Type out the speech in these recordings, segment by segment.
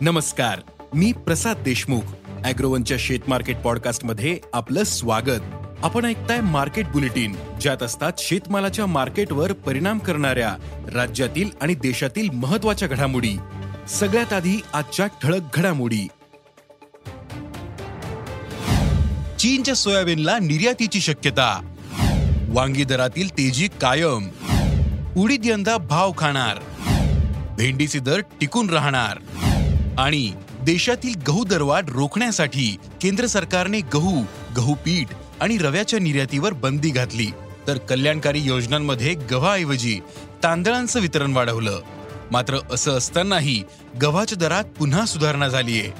नमस्कार मी प्रसाद देशमुख. अॅग्रोवनच्या शेत मार्केट पॉडकास्टमध्ये आपलं स्वागत. आपण ऐकताय मार्केट बुलेटिन ज्यात असतात शेतमालाच्या मार्केटवर परिणाम करणाऱ्या राज्यातील आणि देशातील महत्त्वाच्या घडामोडी. सगळ्यात आधी आजच्या ठळक घडामोडी. चीनच्या सोयाबीनला निर्यातीची शक्यता. वांगी दरातील तेजी कायम. उडीद यंदा भाव खाणार. भेंडीचे दर टिकून राहणार. आणि देशातील गहू दरवाढ रोखण्यासाठी केंद्र सरकारने गहू गहू पीठ आणि रव्याच्या निर्यातीवर बंदी घातली. तर कल्याणकारी योजनांमध्ये गव्हाऐवजी तांदळांचं वितरण वाढवलं. मात्र असं असतानाही गव्हाच्या दरात पुन्हा सुधारणा झालीये.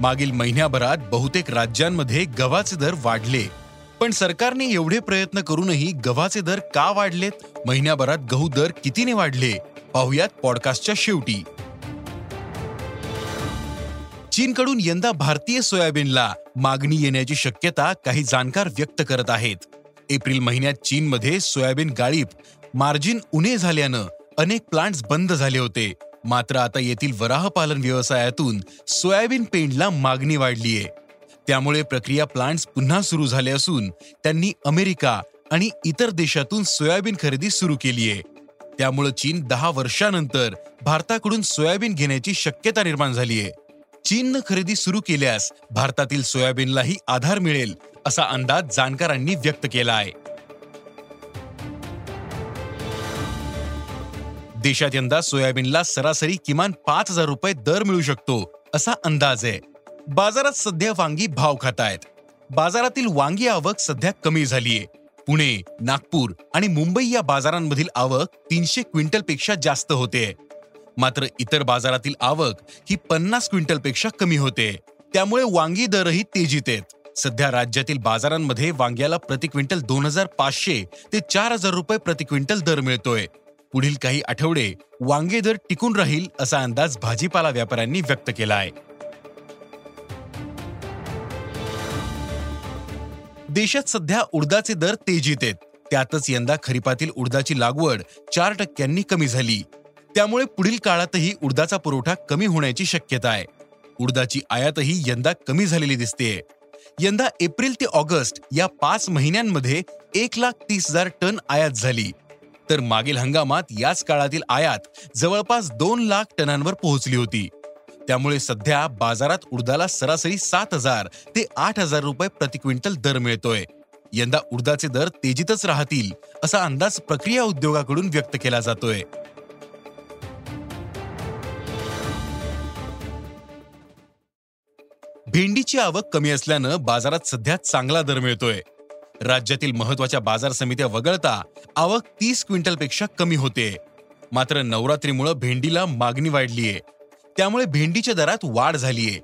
मागील महिन्याभरात बहुतेक राज्यांमध्ये गव्हाचे दर वाढले. पण सरकारने एवढे प्रयत्न करूनही गव्हाचे दर का वाढलेत? महिन्याभरात गहू दर कितीने वाढले? पाहुयात पॉडकास्टच्या शेवटी. चीनकडून यंदा भारतीय सोयाबीनला मागणी येण्याची शक्यता काही जाणकार व्यक्त करत आहेत. एप्रिल महिन्यात चीनमध्ये सोयाबीन गाळीप मार्जिन उणे झाल्यानं अनेक प्लांट्स बंद झाले होते. मात्र आता येथील वराह पालन व्यवसायातून सोयाबीन पेंडला मागणी वाढलीये त्यामुळे प्रक्रिया प्लांट्स पुन्हा सुरू झाले असून त्यांनी अमेरिका आणि इतर देशातून सोयाबीन खरेदी सुरू केलीये त्यामुळे चीन दहा वर्षानंतर भारताकडून सोयाबीन घेण्याची शक्यता निर्माण झालीय चीननं खरेदी सुरू केल्यास भारतातील सोयाबीनलाही आधार मिळेल असा अंदाज जाणकारांनी व्यक्त केला आहे. देशात यंदा सोयाबीनला सरासरी किमान पाच हजार रुपये दर मिळू शकतो असा अंदाज आहे. बाजारात सध्या वांगी भाव खात आहेत. बाजारातील वांगी आवक सध्या कमी झालीये. पुणे नागपूर आणि मुंबई या बाजारांमधील आवक तीनशे क्विंटलपेक्षा जास्त होते. मात्र इतर बाजारातील आवक ही पन्नास क्विंटलपेक्षा कमी होते. त्यामुळे वांगी दरही तेजीत आहेत. सध्या राज्यातील बाजारांमध्ये वांग्याला प्रति क्विंटल दोन हजार पाचशे ते चार हजार रुपये प्रति क्विंटल दर मिळतोय. पुढील काही आठवडे वांगे दर टिकून राहील असा अंदाज भाजीपाला व्यापाऱ्यांनी व्यक्त केला आहे देशात सध्या उडदाचे दर तेजीत आहेत. त्यातच यंदा खरीपातील उडदाची लागवड चार टक्क्यांनी कमी झाली. त्यामुळे पुढील काळातही उडदाचा पुरवठा कमी होण्याची शक्यता आहे. उडदाची आयातही यंदा कमी झालेली दिसते यंदा एप्रिल ते ऑगस्ट या पाच महिन्यांमध्ये एक लाख तीस हजार टन आयात झाली. तर मागील हंगामात याच काळातील आयात जवळपास दोन लाख टनांवर पोहोचली होती. त्यामुळे सध्या बाजारात उडदाला सरासरी सात हजार ते आठ हजार रुपये प्रति क्विंटल दर मिळतोय. यंदा उडदाचे दर तेजीतच राहतील असा अंदाज प्रक्रिया उद्योगाकडून व्यक्त केला जातोय. भेंडीची आवक कमी असल्यानं बाजारात सध्या चांगला दर मिळतोय. राज्यातील महत्त्वाच्या बाजार समित्या वगळता आवक तीस क्विंटलपेक्षा कमी होते. मात्र नवरात्रीमुळे भेंडीला मागणी वाढलीये. त्यामुळे भेंडीच्या दरात वाढ झालीये.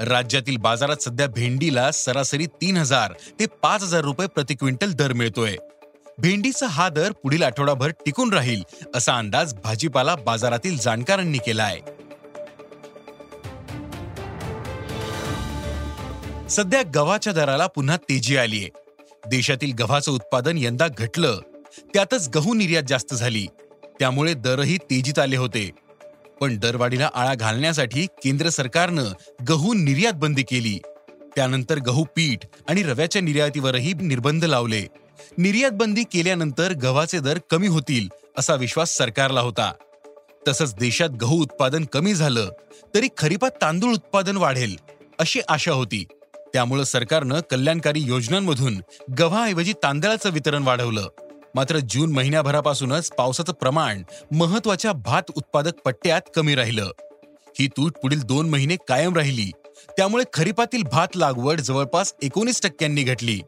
राज्यातील बाजारात सध्या भेंडीला सरासरी तीन हजार ते पाच हजार रुपये प्रति क्विंटल दर मिळतोय. भेंडीचा हा दर पुढील आठवडाभर टिकून राहील असा अंदाज भाजीपाला बाजारातील जाणकारांनी केला आहे सध्या गव्हाच्या दराला पुन्हा तेजी आलीये. देशातील गव्हाचं उत्पादन यंदा घटलं. त्यातच गहू निर्यात जास्त झाली. त्यामुळे दरही तेजीत आले होते. पण दरवाढीला आळा घालण्यासाठी केंद्र सरकारनं गहू निर्यात बंदी केली. त्यानंतर गहू पीठ आणि रव्याच्या निर्यातीवरही निर्बंध लावले. निर्यात बंदी केल्यानंतर गव्हाचे दर कमी होतील असा विश्वास सरकारला होता. तसंच देशात गहू उत्पादन कमी झालं तरी खरीपात तांदूळ उत्पादन वाढेल अशी आशा होती. त्यामुळं सरकारनं कल्याणकारी योजनांमधून गव्हाऐवजी तांदळाचं वितरण वाढवलं. मात्र जून महिन्याभरापासूनच पावसाचं प्रमाण महत्त्वाच्या भात उत्पादक पट्ट्यात कमी राहिलं. ही तूट पुढील दोन महिने कायम राहिली. त्यामुळे खरीपातील भात लागवड जवळपास एकोणीस टक्क्यांनी घटली.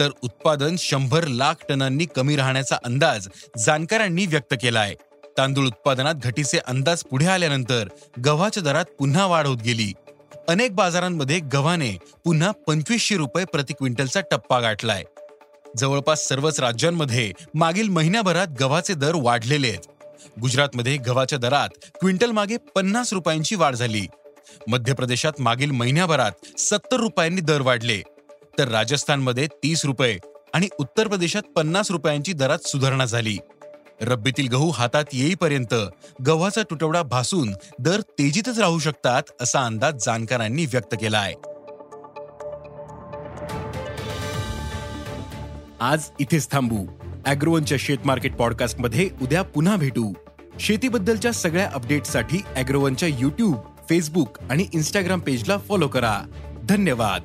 तर उत्पादन शंभर लाख टनांनी कमी राहण्याचा अंदाज जाणकारांनी व्यक्त केलाय. तांदूळ उत्पादनात घटीचे अंदाज पुढे आल्यानंतर गव्हाच्या दरात पुन्हा वाढ होत गेली. अनेक बाजारांमध्ये गव्हाने पुन्हा पंचवीसशे रुपये प्रति क्विंटलचा टप्पा गाठलाय. जवळपास सर्वच राज्यांमध्ये मागील महिन्याभरात गव्हाचे दर वाढलेले आहेत. गुजरातमध्ये गव्हाच्या दरात क्विंटल मागे पन्नास रुपयांची वाढ झाली. मध्य प्रदेशात मागील महिन्याभरात सत्तर रुपयांनी दर वाढले. तर राजस्थानमध्ये तीस रुपये आणि उत्तर प्रदेशात पन्नास रुपयांची दरात सुधारणा झाली. रब्बीतील गहू हातात येईपर्यंत गव्हाचा तुटवडा भासून दर तेजीतच राहू शकतात असा अंदाज जाणकारांनी व्यक्त केला आहे आज इथेच थांबू. अॅग्रोवनच्या शेत मार्केट पॉडकास्टमध्ये उद्या पुन्हा भेटू. शेतीबद्दलच्या सगळ्या अपडेटसाठी अॅग्रोवनच्या युट्यूब फेसबुक आणि इन्स्टाग्राम पेजला फॉलो करा. धन्यवाद.